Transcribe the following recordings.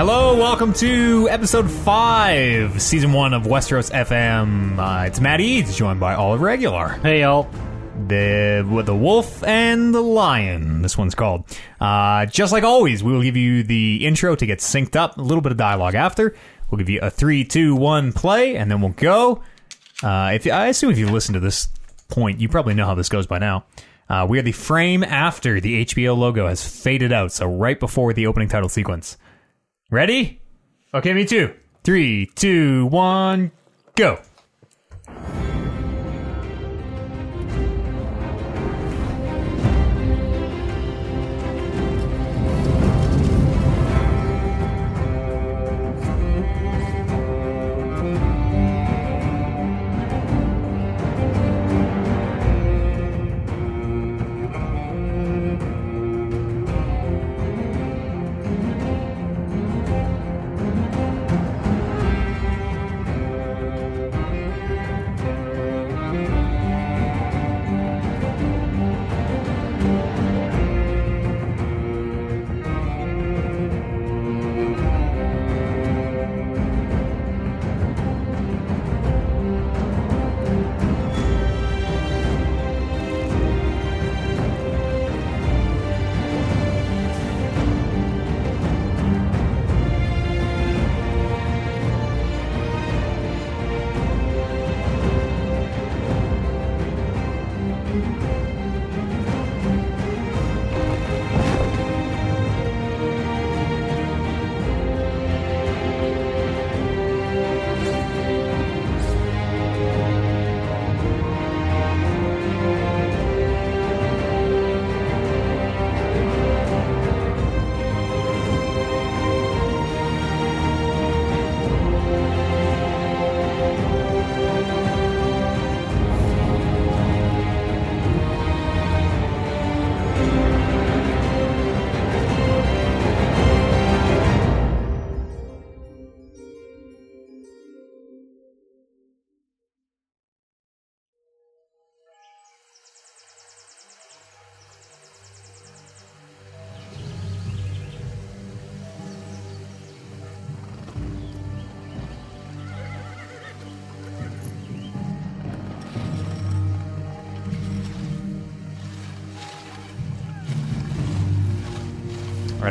Hello, welcome to episode five, season one of Westeros FM. Uh, it's Matt Eads, joined by Oliver Regular, Hey, y'all. the with the wolf and the lion. This one's called. Uh, just like always, we will give you the intro to get synced up, a little bit of dialogue after. We'll give you a three, two, one play, and then we'll go. Uh, if I assume if you've listened to this point, you probably know how this goes by now. Uh, we are the frame after the HBO logo has faded out, so right before the opening title sequence. Ready? Okay, me too. Three, two, one, go.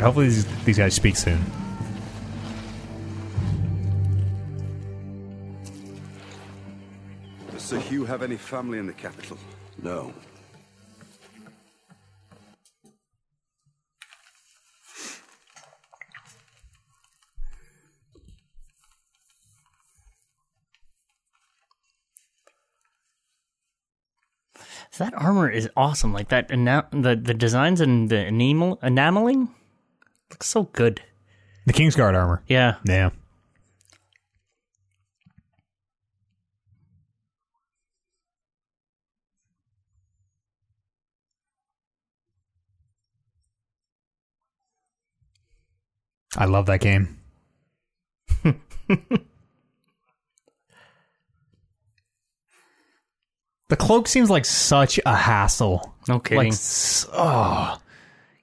Right, hopefully these, these guys speak soon. Does Sir Hugh have any family in the capital? No. So that armor is awesome. Like that, ena- the the designs and the enamel enameling looks so good. The Kingsguard armor. Yeah, Yeah. I love that game. the cloak seems like such a hassle. no Like, kidding. s- oh.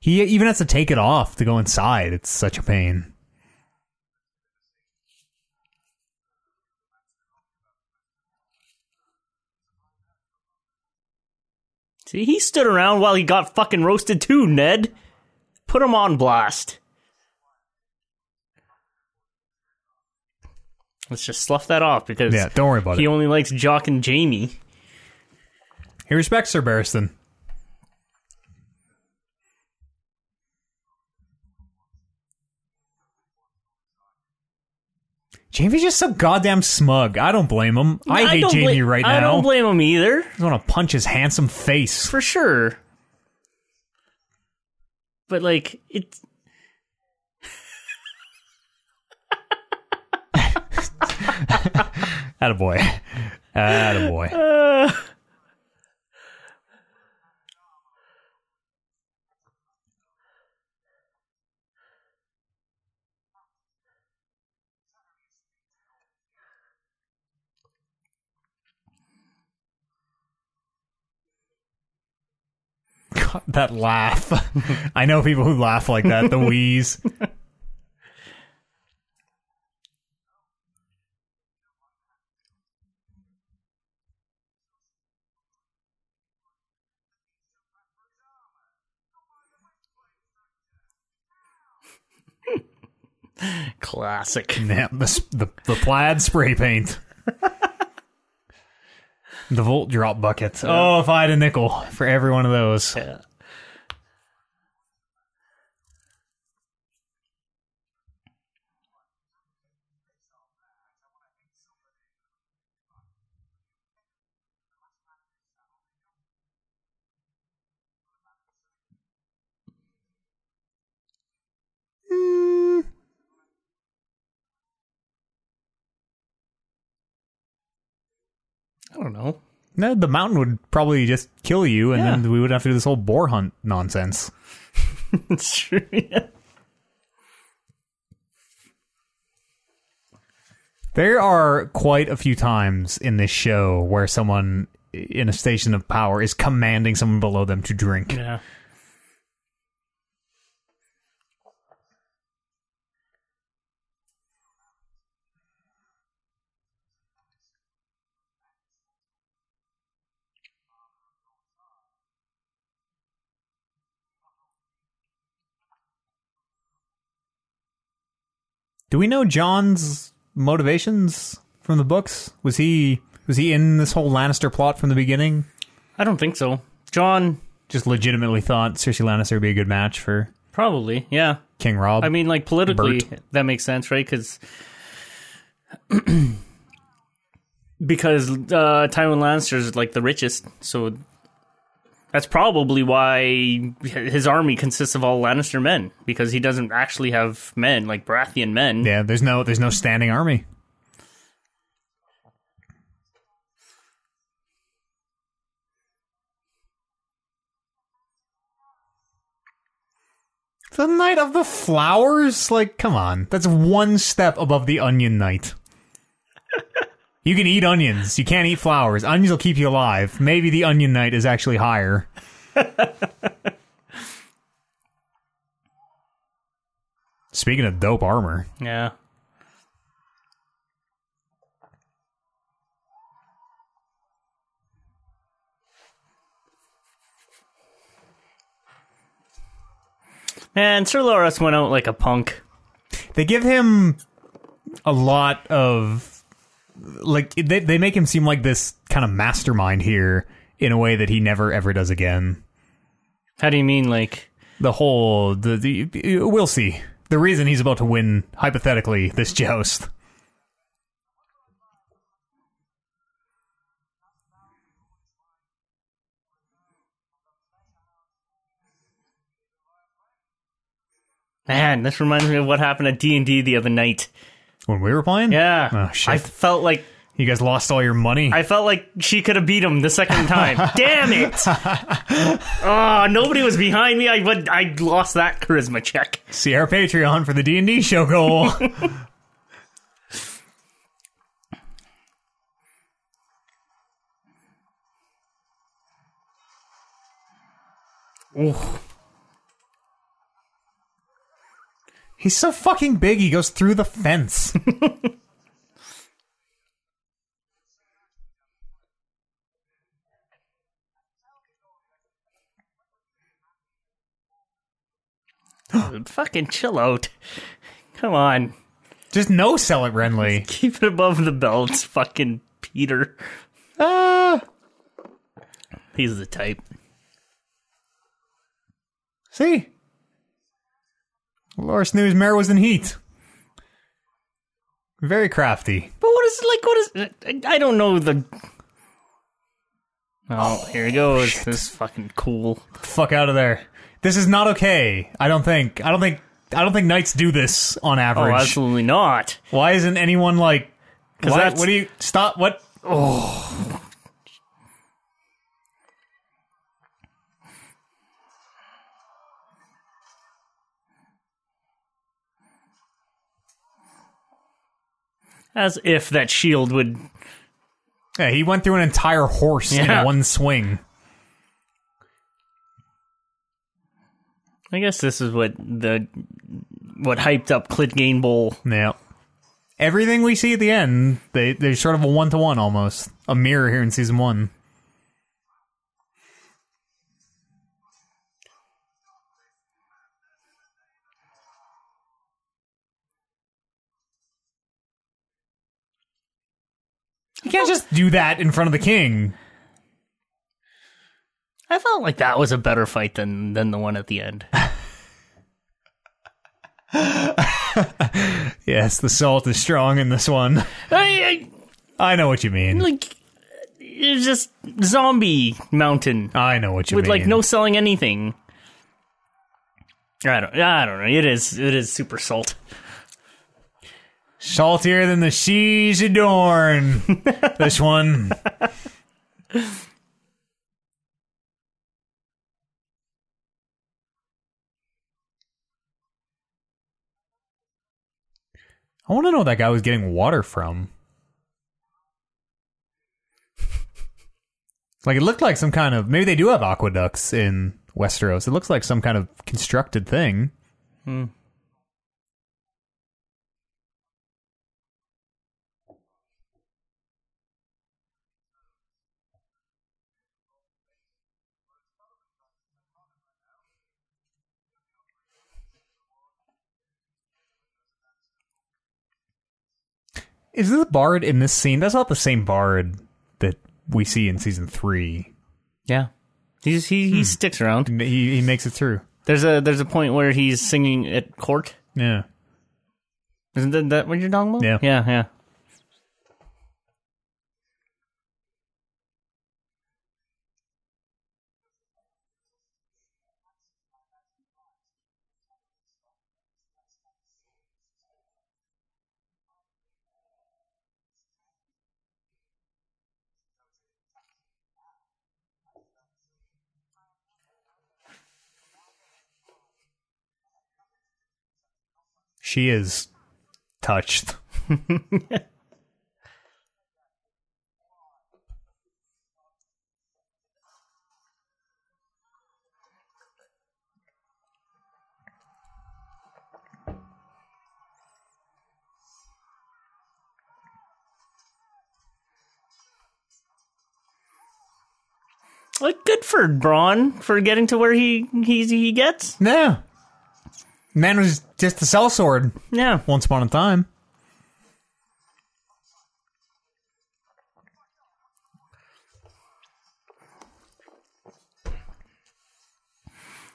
He even has to take it off to go inside. It's such a pain. See, he stood around while he got fucking roasted too. Ned, put him on blast. Let's just slough that off because Yeah, don't worry about he it. only likes Jock and Jaime. He respects Sir Barristan. Jaime's just so goddamn smug. I don't blame him. I, hate don't Jamie bla- right now. I don't blame him either, I just want to punch his handsome face. for sure. But like, it's Attaboy. Attaboy. uh, God, that laugh. I know people who laugh like that. The wheeze. Classic. Yeah, the, the, the plaid spray paint. the volt drop bucket. Oh, if I had a nickel for every one of those. Yeah. I don't know. No, the mountain would probably just kill you, and then we would have to do this whole boar hunt nonsense. It's true. Yeah. There are quite a few times in this show where someone in a station of power is commanding someone below them to drink. yeah. Do we know Jon's motivations from the books? Was he was he in this whole Lannister plot from the beginning? I don't think so. Jon, Just legitimately thought Cersei Lannister would be a good match for probably. Yeah. King Rob. I mean, like politically, Bert. that makes sense, right? Because because uh, Tywin Lannister is like the richest, so that's probably why his army consists of all Lannister men because he doesn't actually have men like Baratheon men. yeah, there's no there's no standing army. The Knight of the Flowers? Like, come on. That's one step above the Onion Knight. you can eat onions. You can't eat flowers. Onions will keep you alive. Maybe the Onion Knight is actually higher. Speaking of dope armor, Yeah. Man, Sir Loras went out like a punk. they give him a lot of like they they make him seem like this kind of mastermind here in a way that he never ever does again. How do you mean, like? The whole the, the we'll see. The reason he's about to win hypothetically this joust. Man, this reminds me of what happened at D and D the other night. When we were playing? Yeah, Oh shit. I felt like you guys lost all your money. I felt like she could have beat him the second time. Damn it! Oh, nobody was behind me. I would, I lost that charisma check. see our Patreon for the D&D show goal. He's so fucking big, he goes through the fence. Dude, Fucking chill out. Come on, Just no sell it, Renly. keep it above the belt, fucking Peter. Ah, He's the type. see? Loras knew his mare was in heat. Very crafty. But what is it like? What is? I don't know the. Oh, oh here he goes. This is fucking cool. fuck out of there. This is not okay. I don't think. I don't think. I don't think knights do this on Oh, average. absolutely not. Why isn't anyone like? Why, that's- what do you stop? What? Oh. As if that shield would. Yeah, he went through an entire horse Yeah. in one swing. I guess this is what the what hyped up Cleganebowl. Yeah. Everything we see at the end, they they're sort of a one to one almost, a mirror here in season one. You can't just do that in front of the king. I felt like that was a better fight than than the one at the end. Yes, the salt is strong in this one. I, I know what you mean. like it's just zombie mountain I know what you with mean. With like no selling anything. I don't. I don't know. It is. It is super salt. Saltier than the seas adorn. this one. I want to know where that guy was getting water from. like it looked like some kind of maybe they do have aqueducts in Westeros. It looks like some kind of constructed thing. Hmm. Is this the bard in this scene? That's not the same bard that we see in season three. Yeah. He's he he hmm. sticks around. He he makes it through. There's a there's a point where he's singing at court. Yeah. Isn't that, that what you're talking about? Yeah. Yeah. Yeah. She is touched. Like good for Bronn for getting to where he he he gets. Yeah. Man was just a sellsword Yeah. once upon a time.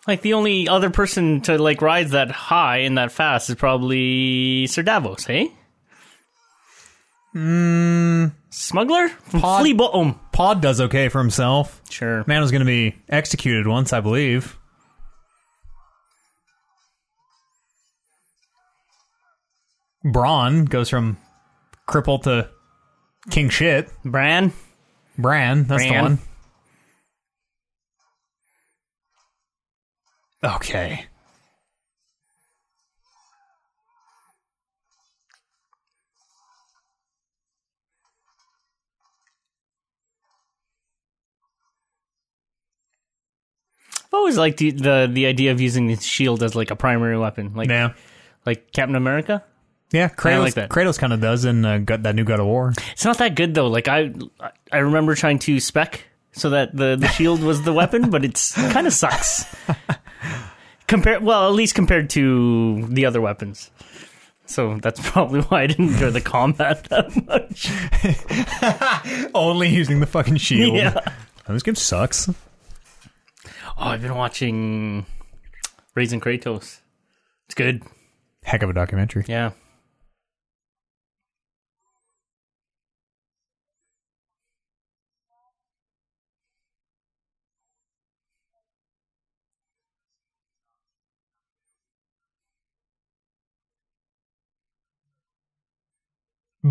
Like the only other person to like ride that high and that fast is probably Sir Davos, hey? Mm. Smuggler? Pod- Flea Pod does okay for himself. Sure. Man was going to be executed once, I believe. Bronn goes from cripple to king shit. Bran. Bran, that's Bran. the one. Okay. I've always liked the, the the idea of using the shield as like a primary weapon, like Yeah. like Captain America. Yeah, Kratos, like that. Kratos kind of does in uh, God, that new God of War. It's not that good though. Like I I remember trying to spec so that the the shield was the weapon, but it's kind of sucks. Compared, well, at least compared to the other weapons. So that's probably why I didn't enjoy the combat that much. Only using the fucking shield. Yeah. This game sucks. Oh, I've been watching Raising Kratos. It's good. Heck of a documentary. Yeah.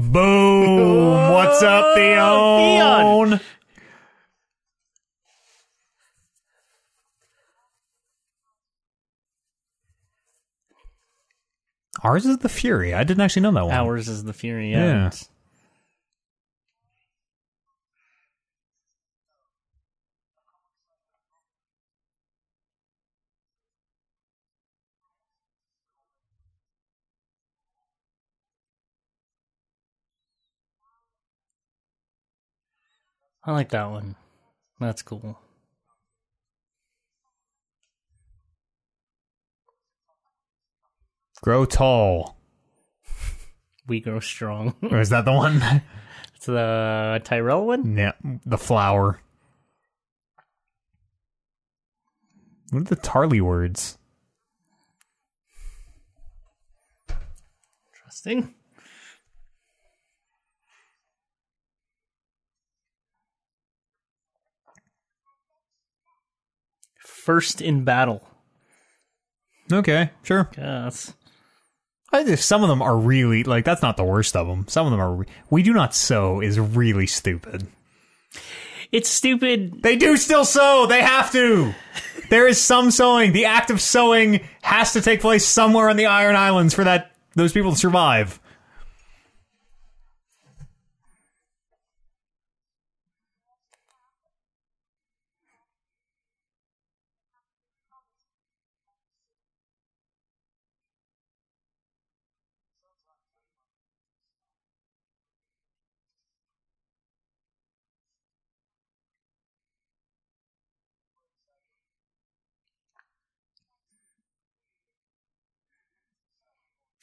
Boom! What's up, oh, Theon? Theon. Ours is the Fury. I didn't actually know that one. Ours is the Fury. Yeah. Yeah. I like that one. That's cool. Grow tall. We grow strong. Or is that the one? It's the Tyrell one. Yeah, the flower. What are the Tarly words? Interesting. First in battle. Okay, sure. Yes. I some of them are really like that's not the worst of them. Some of them are. Re- we do not sow is really stupid. It's stupid. They do still sow. They have to. There is some sowing. The act of sowing has to take place somewhere on the Iron Islands for that those people to survive.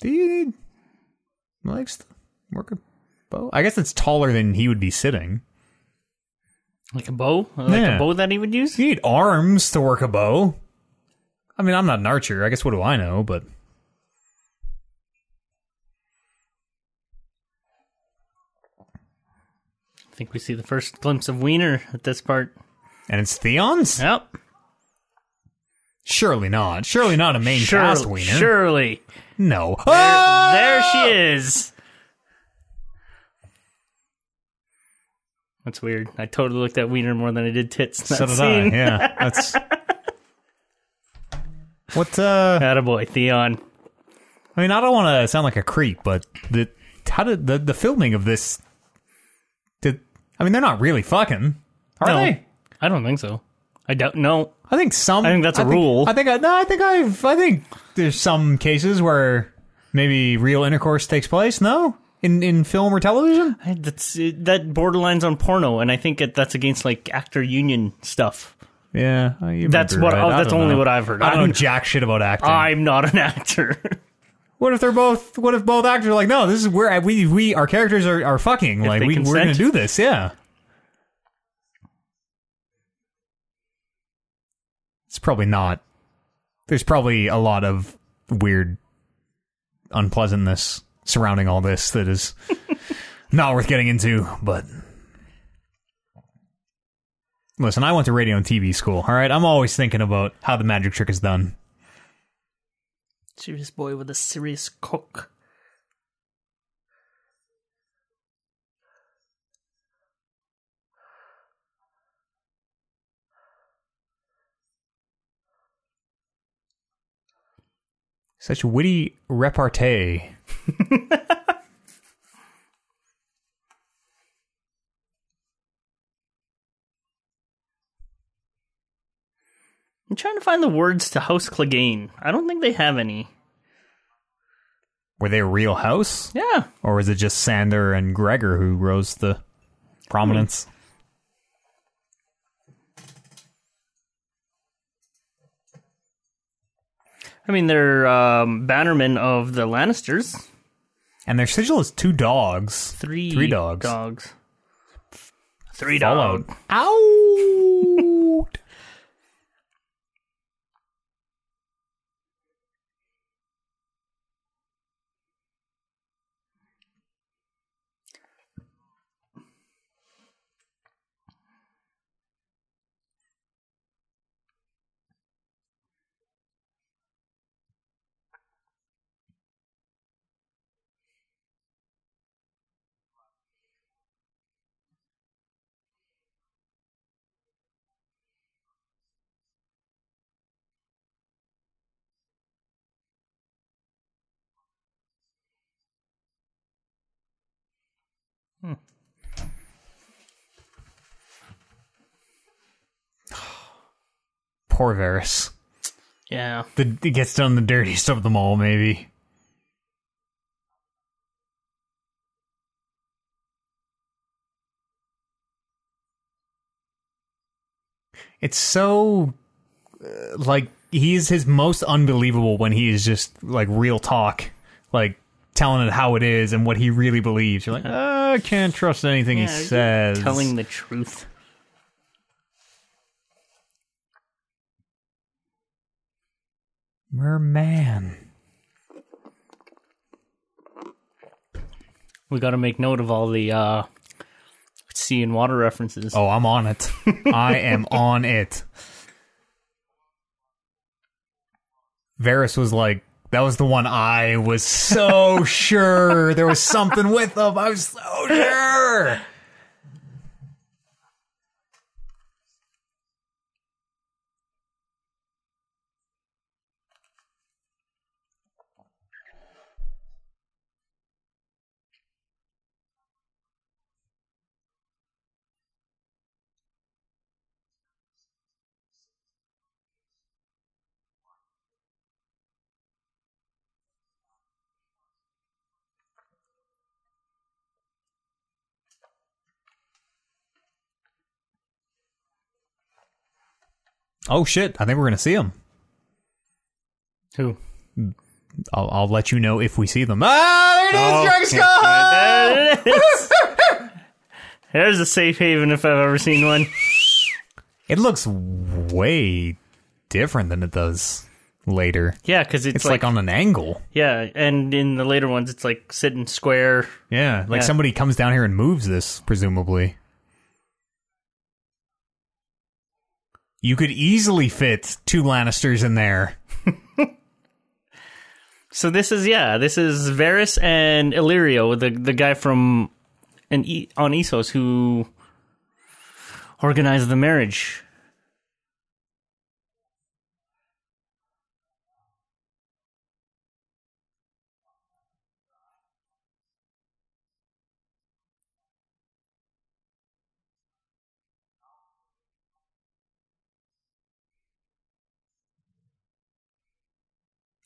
Do you need legs to work a bow? I guess it's taller than he would be sitting. Like a bow? Uh, like Yeah. a bow that he would use? You need arms to work a bow. I mean, I'm not an archer. I guess what do I know? But I think we see the first glimpse of Wiener at this part. and it's Theon's. Yep. Surely not. Surely not a main cast wiener. Surely. No. There, Ah! there she is. That's weird. I totally looked at Wiener more than I did tits. in So That did I. scene. Yeah. That's what. uh Attaboy, Theon. I mean, I don't want to sound like a creep, but the how did the the filming of this? Did I mean they're not really fucking, are No. they? I don't think so. I don't know. I think some. I think that's a think- rule. I think I, no. I think I've. I think there's some cases where maybe real intercourse takes place. No, in in film or television. I, that's that borderlines on porno, and I think it, that's against like actor union stuff. Yeah, That's what- right. that's only know. what I've heard. I don't know I'm- jack shit about acting. I'm not an actor. What if they're both? What if both actors are like, no, this is where we we our characters are, are fucking. like they we we're gonna do this. Yeah. It's probably not. There's probably a lot of weird unpleasantness surrounding all this that is not worth getting into. But listen, I went to radio and TV school. All right, I'm always thinking about how the magic trick is done. serious boy with a serious cook. Such witty repartee. I'm trying to find the words to House Clegane. I don't think they have any. Were they a real house? Yeah. Or was it just Sandor and Gregor who rose to prominence? Hmm. I mean, they're um, bannermen of the Lannisters. And their sigil is two dogs. Three, Three dogs. Dogs. Three dogs. Ow! Poor Varys. Yeah. The, he gets done the dirtiest of them all, maybe. It's so uh, like he's his most unbelievable when he is just like real talk, like telling it how it is and what he really believes. You're like, uh, I can't trust anything Yeah, he says. Telling the truth. Merman. We got to make note of all the uh, sea and water references. Oh, I'm on it. I am on it. Varys was like, that was the one I was so sure there was something with him. I was so sure. Oh shit! I think we're gonna see them. Who? I'll, I'll let you know if we see them. Ah, there Oh, it is, Dragon Skull! There it is. There's a safe haven if I've ever seen one. It looks way different than it does later. Yeah, because it's, It's like, on an angle. yeah, and in the later ones, it's like sitting square. Yeah, like Yeah. somebody comes down here and moves this, presumably. You could easily fit two Lannisters in there. So this is yeah, this is Varys and Illyrio, the the guy from an e- on Essos who organized the marriage.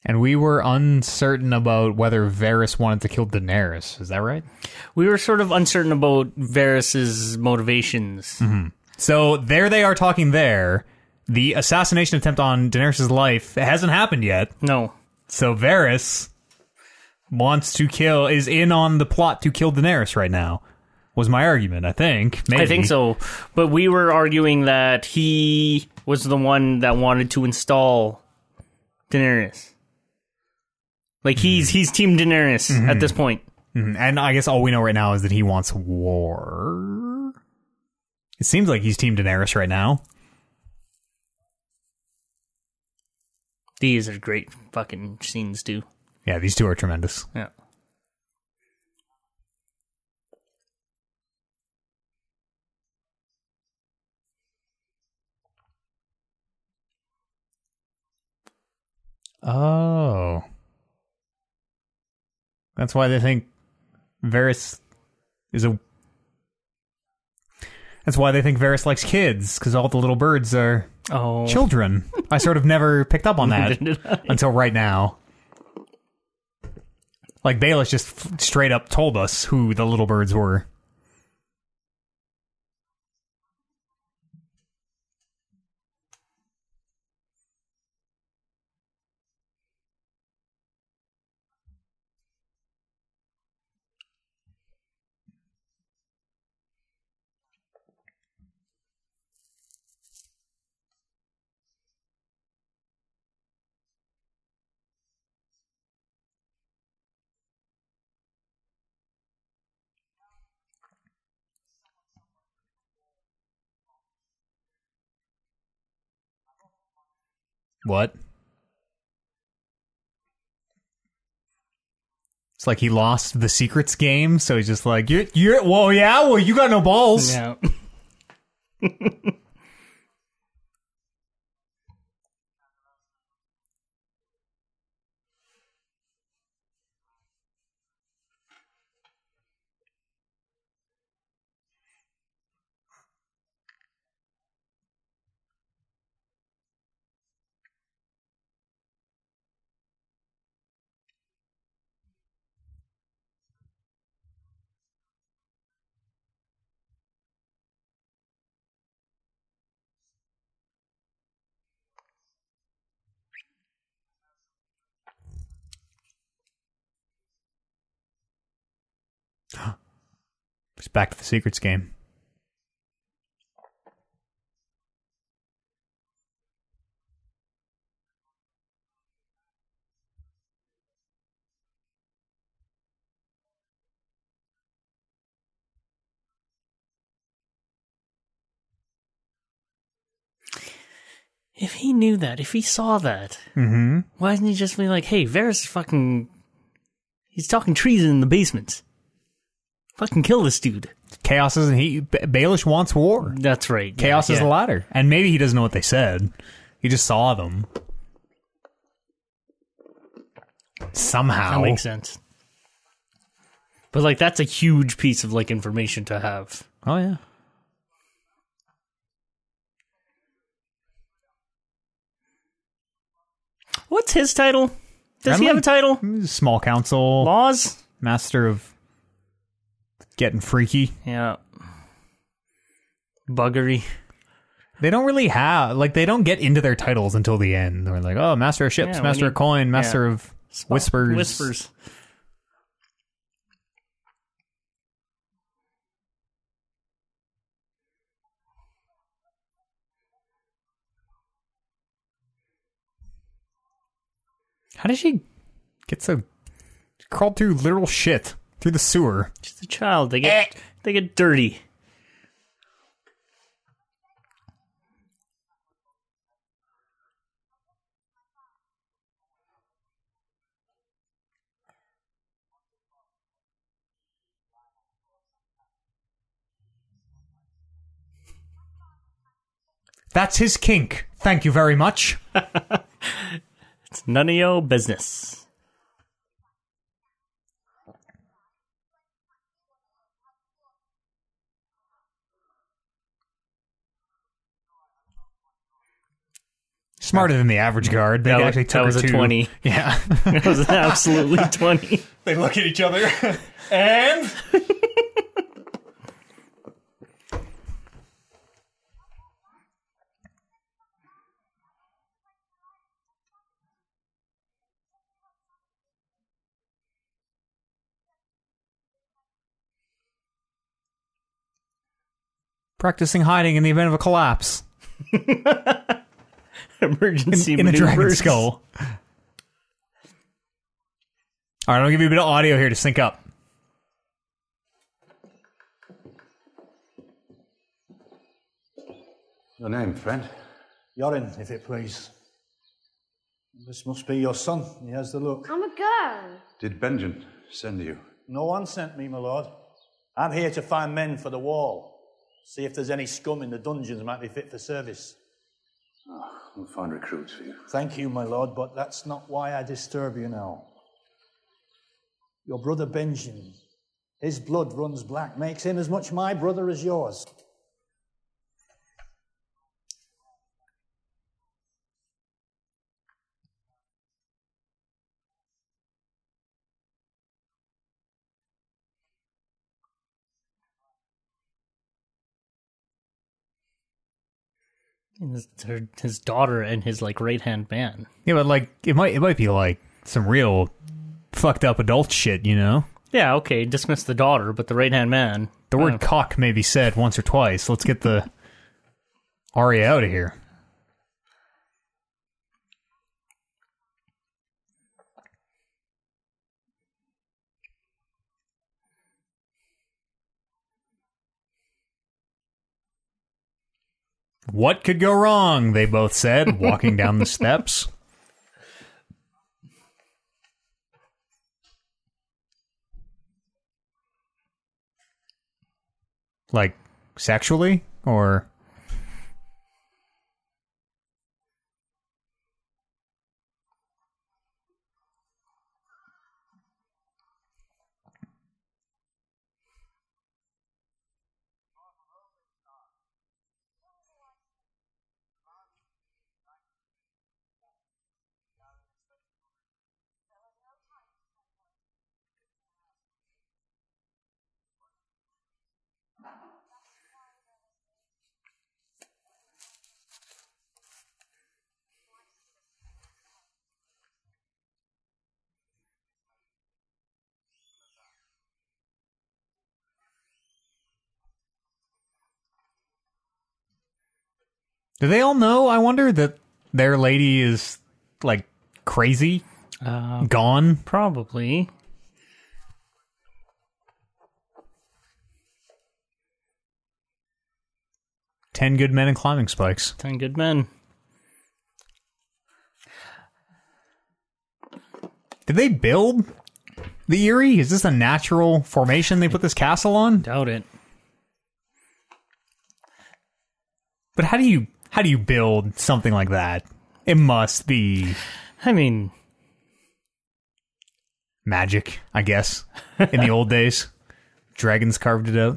And we were uncertain about whether Varys wanted to kill Daenerys. Is that right? We were sort of uncertain about Varys's motivations. Mm-hmm. So there they are talking there. The assassination attempt on Daenerys' life hasn't happened yet. No, So Varys wants to kill, is in on the plot to kill Daenerys right now. Was my argument, I think. Maybe. I think so. But we were arguing that he was the one that wanted to install Daenerys. Like he's he's Team Daenerys at this point. Mhm. And I guess all we know right now is that he wants war. It seems like he's Team Daenerys right now. These are great fucking scenes too. Yeah, these two are tremendous. Yeah. Oh. That's why they think Varys is a. That's why they think Varys likes kids, because all the little birds are Oh, children. I sort of never picked up on that until right now. Like Baelish just f- straight up told us who the little birds were. What? It's like he lost the secrets game, so he's just like, "You're, you're, well, yeah, well, you got no balls." yeah. Just back to the secrets game. If he knew that, if he saw that, Mm-hmm. why didn't he just be like, "Hey, Varys is fucking, he's talking treason in the basement. Fucking kill this dude." Chaos isn't he? B- Baelish wants war. That's right. yeah, Chaos is yeah. the ladder, and maybe he doesn't know what they said. He just saw them somehow. That makes sense. But like, that's a huge piece of like information to have. Oh yeah. What's his title? Does he have a title? Small council, Laws? master of getting freaky. Yeah. Buggery. They don't really have like they don't get into their titles until the end. They're like, oh, master of ships, Yeah, master of coin, master yeah. of whispers. Whispers. How did she get so crawled through literal shit through the sewer? Just a child. They get they get dirty. That's his kink. Thank you very much. It's none of your business. Smarter than the average guard. They That was- actually that took was a to- 20. Yeah. That was absolutely twenty. they look at each other and practicing hiding in the event of a collapse Emergency in a dragon maneuvers. skull. All right, I'll give you a bit of audio here to sync up. Your name, friend? Yoren, if it please. This must be your son. He has the look. I'm a girl. Did Benjen send you? No one sent me, my lord. I'm here to find men for the wall. See if there's any scum in the dungeons might be fit for service. Oh, We'll find recruits for you. Thank you, my lord, but that's not why I disturb you now. Your brother Benjen, his blood runs black, makes him as much my brother as yours. His, her, his daughter and his like right hand man. Yeah, but like it might it might be like some real fucked up adult shit, you know? Yeah, okay, dismiss the daughter, but the right hand man. The word uh, cock may be said once or twice. Let's get the Arya out of here. What could go wrong? They both said, walking down the steps. Like sexually or Do they all know? I wonder that their lady is like crazy, Uh, gone. probably. Ten good men in climbing spikes. Ten good men. Did they build the Eyrie? Is this a natural formation they put this castle on? Doubt it. But how do you how do you build something like that? It must be I mean, magic, I guess. In the old days, dragons carved it out.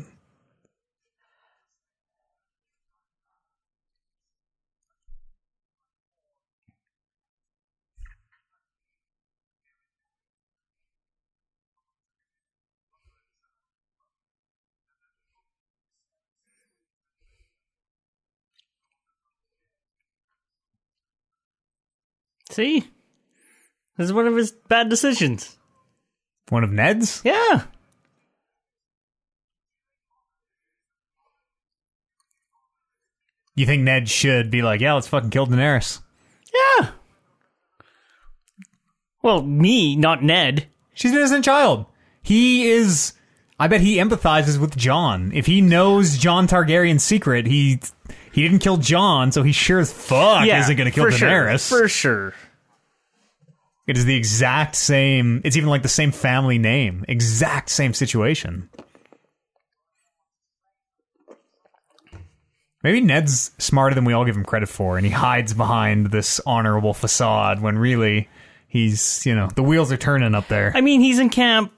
See? This is one of his bad decisions. One of Ned's. Yeah. You think Ned should be like, yeah, let's fucking kill Daenerys? Yeah. Well, me, not Ned. She's an innocent child. He is. I bet he empathizes with Jon. If he knows Jon Targaryen's secret, he he didn't kill Jon, so he sure as fuck yeah, isn't going to kill for sure, Daenerys. for sure. It is the exact same. It's even like the same family name. Exact same situation. Maybe Ned's smarter than we all give him credit for, and he hides behind this honorable facade when really he's, you know, the wheels are turning up there. I mean, he's in camp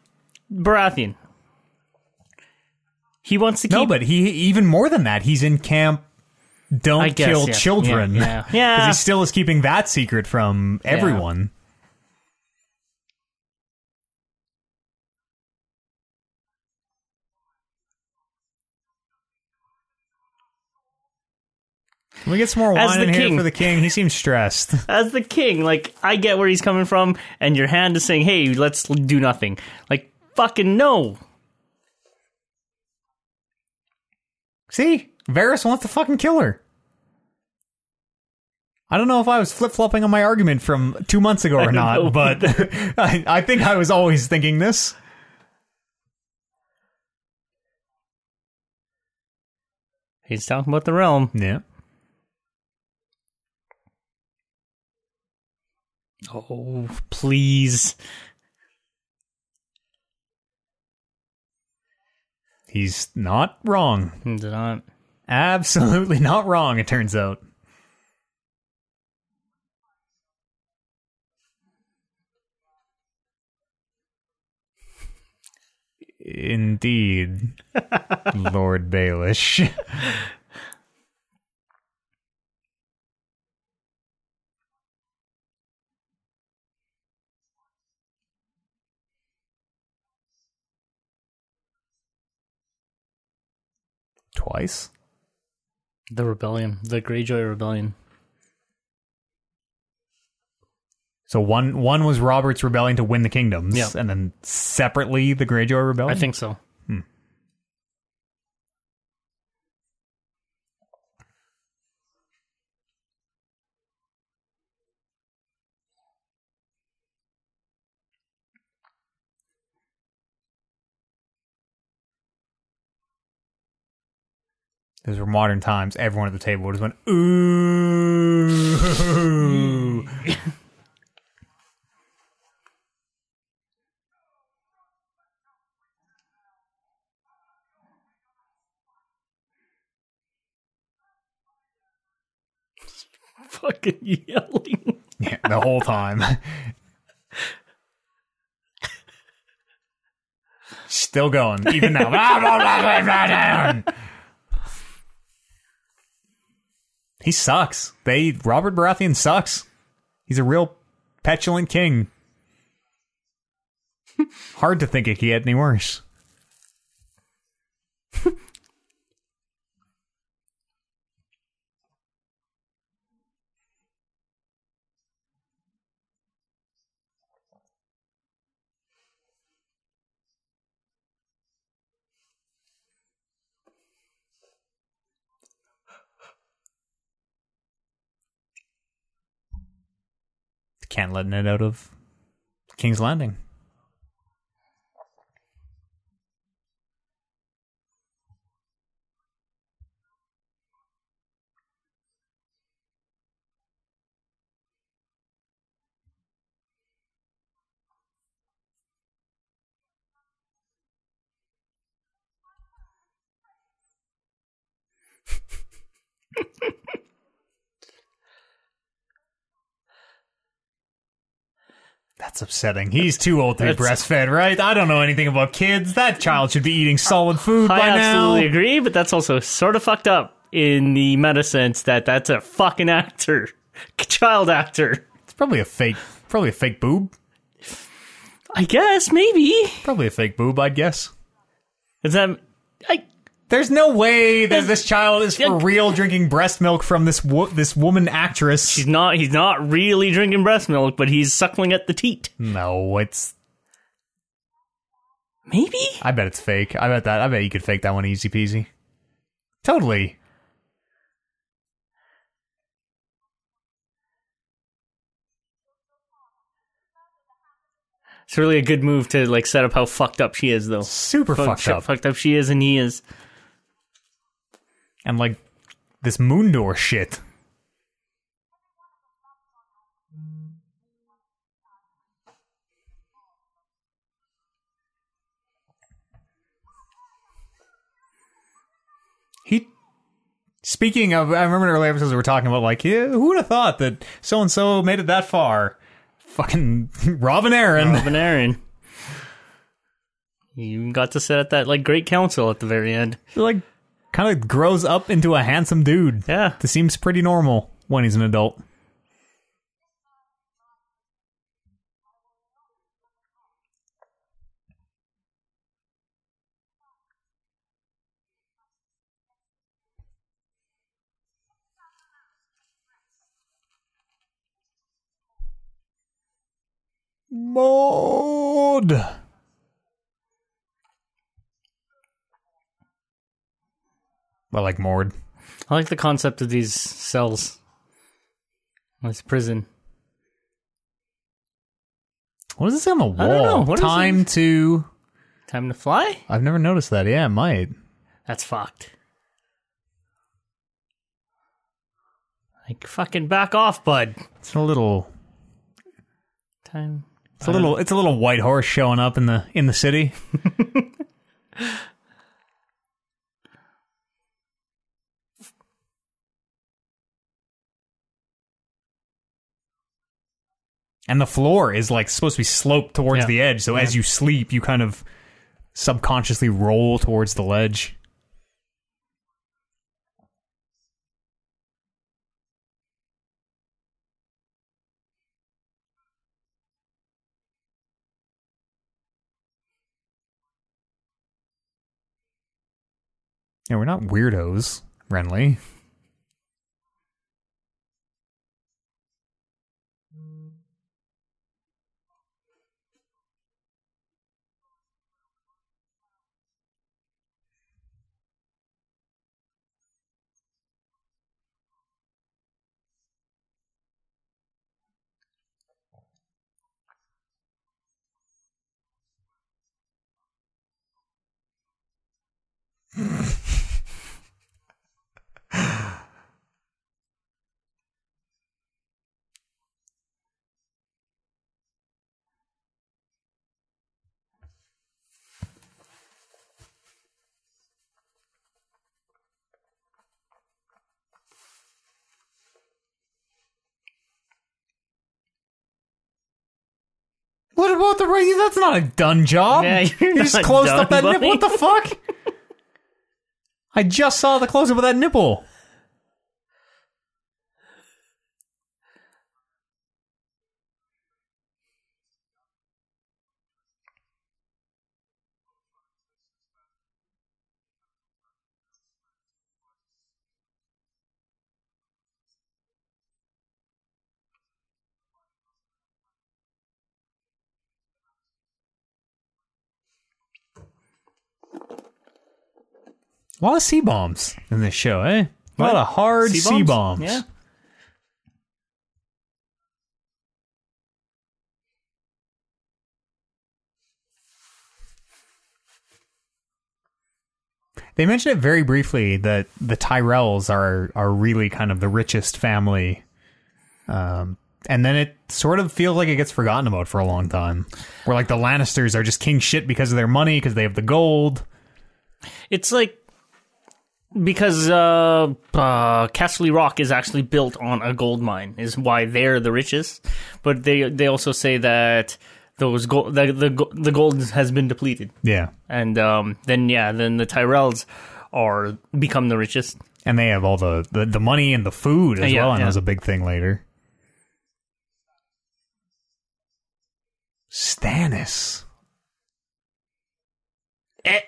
Baratheon. He wants to keep. no, but he even more than that. He's in camp. Don't guess, kill yeah. children. Yeah, yeah. Yeah. because he still is keeping that secret from everyone. Can we get some more As wine the in here king. for the king? He seems stressed. as the king, like I get where he's coming from, and your hand is saying, "Hey, let's do nothing." Like fucking no. See, Varys wants to fucking kill her. I don't know if I was flip flopping on my argument from two months ago or know. not, but I, I think I was always thinking this. He's talking about the realm. Yeah. Oh, please. He's not wrong. Did not. Absolutely not wrong, it turns out. Indeed, Lord Baelish. Twice? The rebellion, the Greyjoy rebellion. So one one was Robert's rebellion to win the kingdoms, Yeah. and then separately the Greyjoy rebellion. I think so. Those were modern times. Everyone at the table just went ooh. Fucking yelling. yeah, the whole time. Still going, even now. he sucks. They Robert Baratheon sucks. He's a real petulant king. Hard to think it could get any worse. can't let it out of King's Landing. That's upsetting. He's too old to be breastfed, right? I don't know anything about kids. That child should be eating solid food I by absolutely now. agree, but that's also sort of fucked up in the meta sense that that's a fucking actor, child actor. It's probably a fake, probably a fake boob. I guess maybe Probably a fake boob, I'd guess. is that. I There's no way that this child is for real drinking breast milk from this wo- this woman actress. he's not. He's not really drinking breast milk, but he's suckling at the teat. no, it's. Maybe. I bet it's fake. I bet that. I bet you could fake that one easy peasy. Totally. It's really a good move to like set up how fucked up she is, though. Super Fuck- fucked up. Fucked up she is, and he is. And like this moon door shit. He speaking of I remember in earlier episodes we were talking about like, yeah, who would have thought that so and so made it that far? Fucking Robin Arryn. Robin Arryn. You got to sit at that like great council at the very end. like kind of grows up into a handsome dude. Yeah. This seems pretty normal when he's an adult. Mord. I like Mord. I like the concept of these cells. This prison. what What is this on the wall? I don't know. What is Time to. Time to fly? I've never noticed that. Yeah, it might. That's fucked. Like fucking back off, bud. It's a little. Time. It's a little. It's a little white horse showing up in the in the city. and the floor is like supposed to be sloped towards Yeah. the edge. So as you sleep, you kind of subconsciously roll towards the ledge. Yeah, we're not weirdos, Renly. What about the ring? That's not a done job. Yeah, you're you just not closed done, up that nipple. What the fuck? I just saw the close up of that nipple. A lot of C bombs in this show, eh? A what? lot of hard C bombs. Yeah. They mention it very briefly that the Tyrells are are really kind of the richest family, um, and then it sort of feels like it gets forgotten about for a long time. Where like the Lannisters are just king shit because of their money because they have the gold. It's like because uh, uh, Casterly Rock is actually built on a gold mine, is why they're the richest. But they they also say that those gold the the, the gold has been depleted, Yeah, and um, then yeah, then the Tyrells are become the richest. and they have all the the, the money and the food as Yeah, well, and yeah. that's a big thing later. Stannis. Eh.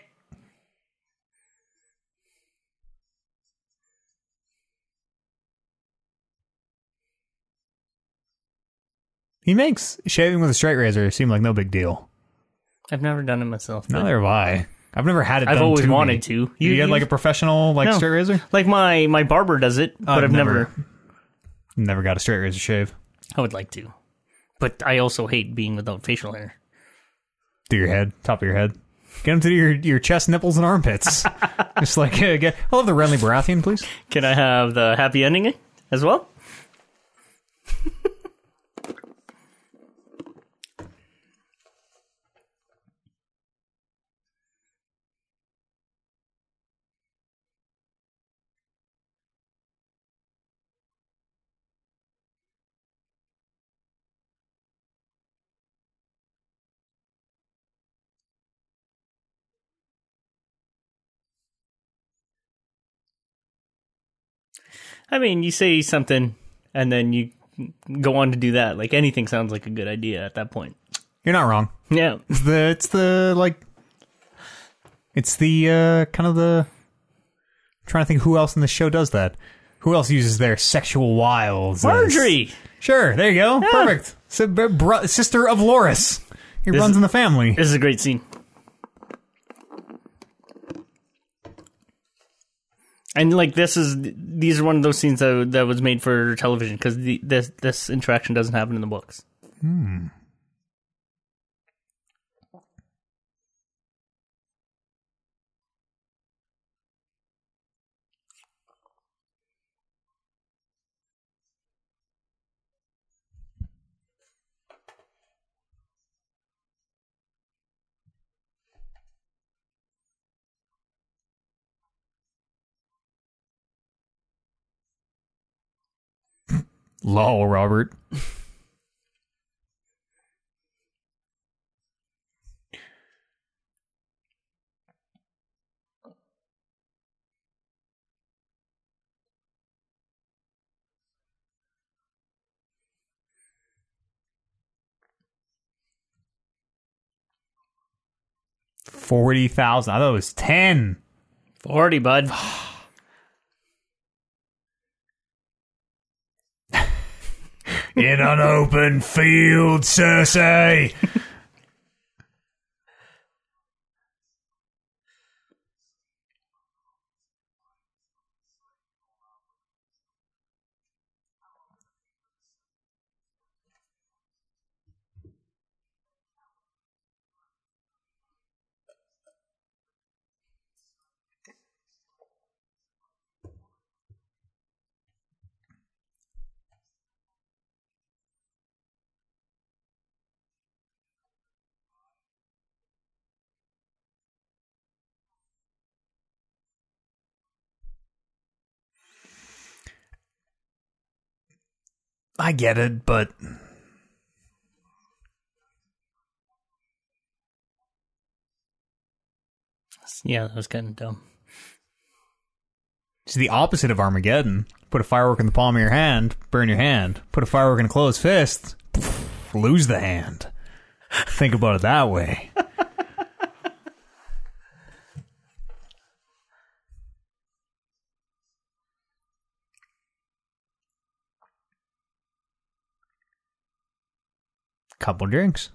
He makes shaving with a straight razor seem like no big deal. I've never done it myself. Neither have I. I've never had it. I've done always to me. wanted to. You, You- get you- like a professional like No. straight razor? Like my my barber does it, but I've I've, never, never- Never got a straight razor shave. I would like to, but I also hate being without facial hair. Do your head, top of your head. Get them to your your chest, nipples, and armpits. Just like uh, get. I love the Renly Baratheon, please. Can I have the happy ending as well? I mean, you say something and then you go on to do that. Like anything sounds like a good idea at that point. You're not wrong. Yeah. It's the it's the like. It's the uh kind of the. trying to think who else in the show does that. Who else uses their sexual wiles? as- Margaery! Sure, there you go. Perfect. So, br- br- sister of Loras. He This- runs in the family. This is a great scene. And like this is these are one of those scenes that that was made for television because this this interaction doesn't happen in the books. Hmm. Lol, Robert. Forty thousand. I thought it was ten. Forty, bud. In an open field, Cersei. I get it, but Yeah, that was kind of dumb. it's the opposite of Armageddon. Put a firework in the palm of your hand, burn your hand. Put a firework in a closed fist, lose the hand. Think about it that way. Couple drinks.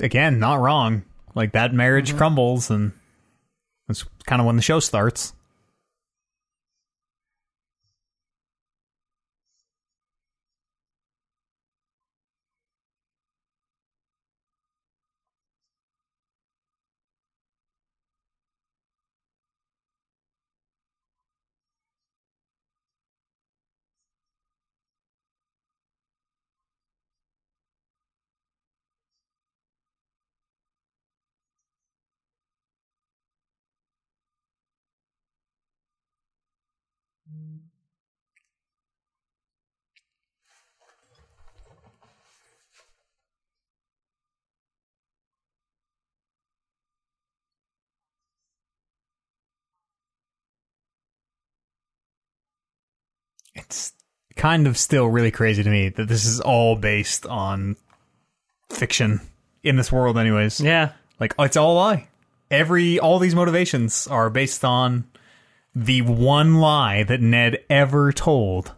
Again not wrong. Like that marriage mm-hmm. crumbles, and that's kind of when the show starts. It's kind of still really crazy to me that this is all based on fiction in this world, anyways. Yeah. Like it's all a lie. Every all these motivations are based on the one lie that Ned ever told.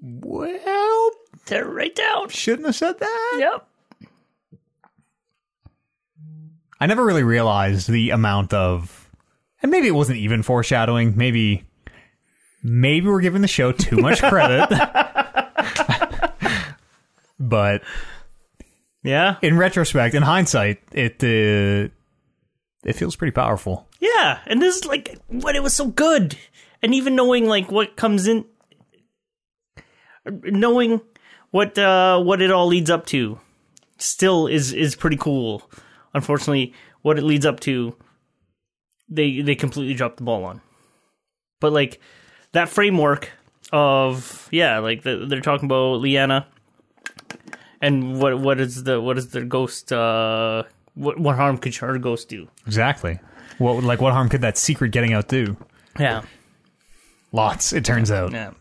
Well, Tear it right down. shouldn't have said that. Yep. I never really realized the amount of, and maybe it wasn't even foreshadowing. Maybe, maybe we're giving the show too much credit. but Yeah. in retrospect, in hindsight, it uh, it feels pretty powerful. Yeah, and this is like what it was so good, and even knowing like what comes in, knowing what uh what it all leads up to, still is is pretty cool. Unfortunately, what it leads up to, they they completely dropped the ball on. But like that framework of yeah, like the, they're talking about Lyanna, and what what is the what is the ghost uh what what harm could her ghost do? Exactly. What like what harm could that secret getting out do? Yeah. Lots. It turns out. Yeah.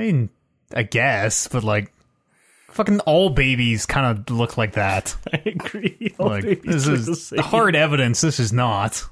I mean, I guess, but like, fucking all babies kind of look like that. I agree. All like babies this the is same. hard evidence. This is not.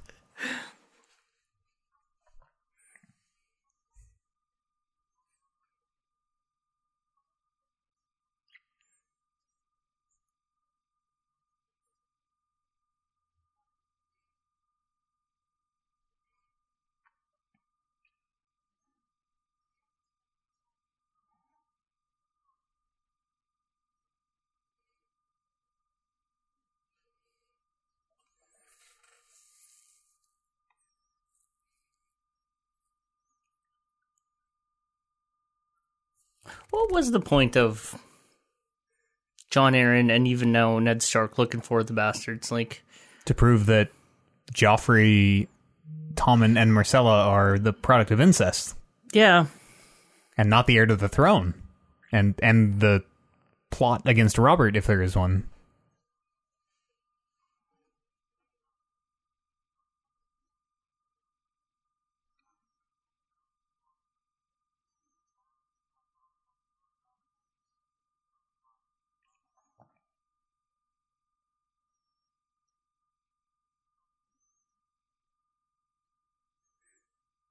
What was the point of Jon Arryn and even now Ned Stark looking for the bastards? Like, to prove that Joffrey, Tommen, and Myrcella are the product of incest yeah, and not the heir to the throne, and and the plot against Robert, if there is one.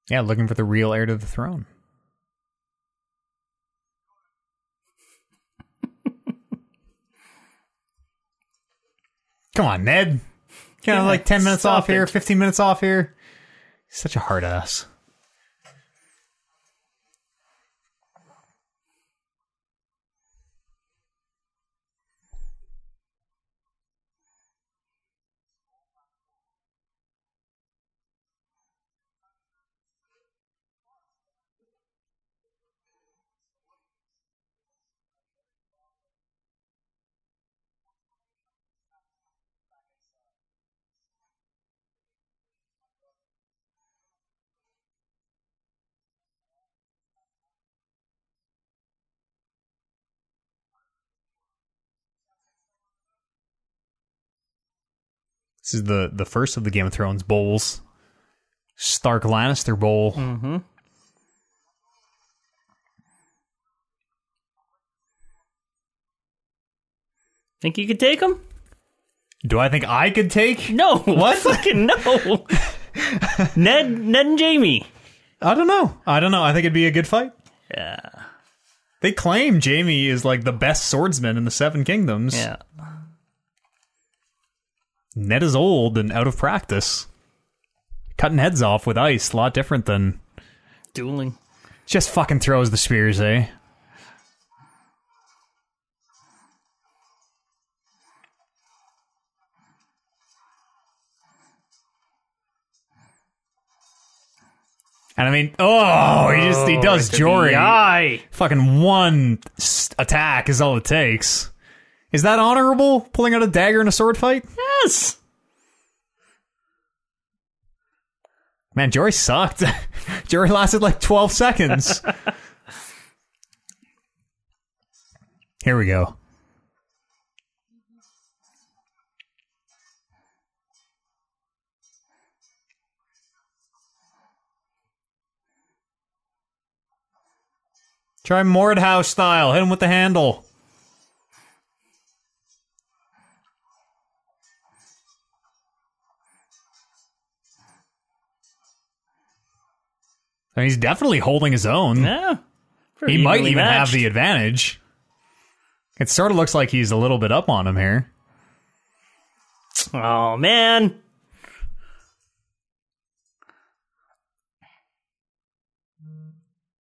Yeah, looking for the real heir to the throne. Come on, Ned. You know, Yeah, like 10 minutes off here, 15 minutes off here. Such a hard ass. This is the the first of the Game of Thrones bowls. Stark Lannister bowl. Mm-hmm. Think you could take him? Do I think I could take? No. What? Fucking no. Ned, Ned and Jaime. I don't know. I don't know. I think it'd be a good fight. Yeah. They claim Jaime is like the best swordsman in the Seven Kingdoms. Yeah. Ned is old and out of practice. Cutting heads off with ice, a lot different than Dueling. just fucking throws the spears, eh? And I mean, oh, he just he does Right to Jory. Fucking one attack is all it takes. Is that honorable? Pulling out a dagger in a sword fight? Yes. Man, Jory sucked. Jory lasted like 12 seconds. Here we go. Try Mordhau style. Hit him with the handle. I mean, he's definitely holding his own. Yeah. He might even have the advantage. It sort of looks like he's a little bit up on him here. Oh man.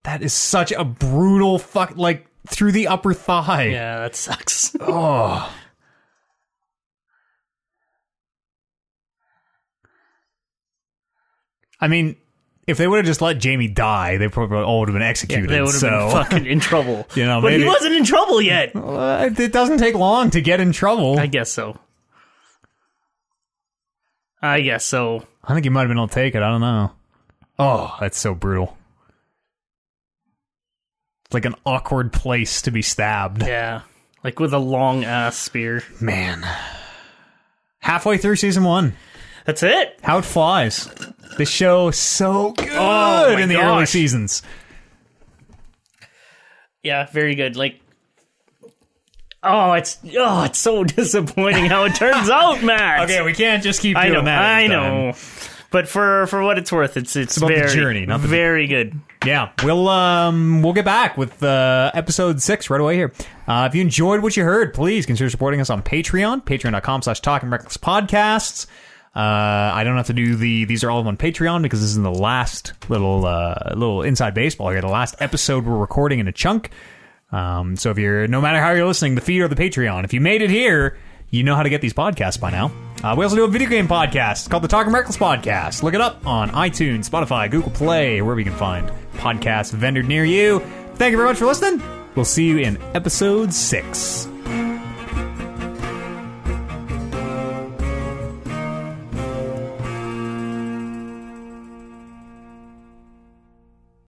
That is such a brutal fuck, like through the upper thigh. Yeah, that sucks. Oh. I mean, if they would have just let Jaime die, they probably all would have been Yeah, executed. they would have so been fucking in trouble. You know, but he wasn't in trouble yet. Uh, it doesn't take long to get in trouble. I I, guess so. I guess so. I think he might have been able to take it. I don't know. Oh, that's so brutal. It's like an awkward place to be stabbed. Yeah. Like with a long ass spear. Man. Halfway through season one. That's it. How it flies. This show so good Oh in the early seasons. Yeah, very good. Like Oh, it's oh, it's so disappointing how it turns out, Matt. Okay, we can't just keep I doing know, that. I know. But for for what it's worth, it's it's, about the journey, not the- very good. Yeah, we'll um we'll get back with uh, episode six right away here. Uh, if you enjoyed what you heard, please consider supporting us on Patreon, patreon.com slash talking reckless podcasts. Uh, I don't have to do the these are all on Patreon because this is the last little uh, little inside baseball here, the last episode we're recording in a chunk. Um, so if you're no matter how you're listening, the feed or the Patreon, if you made it here, you know how to get these podcasts by now. Uh, we also do a video game podcast called the Talking Reckless Podcast. Look it up on iTunes, Spotify, Google Play, wherever you can find podcasts vendor near you. Thank you very much for listening. We'll see you in episode six.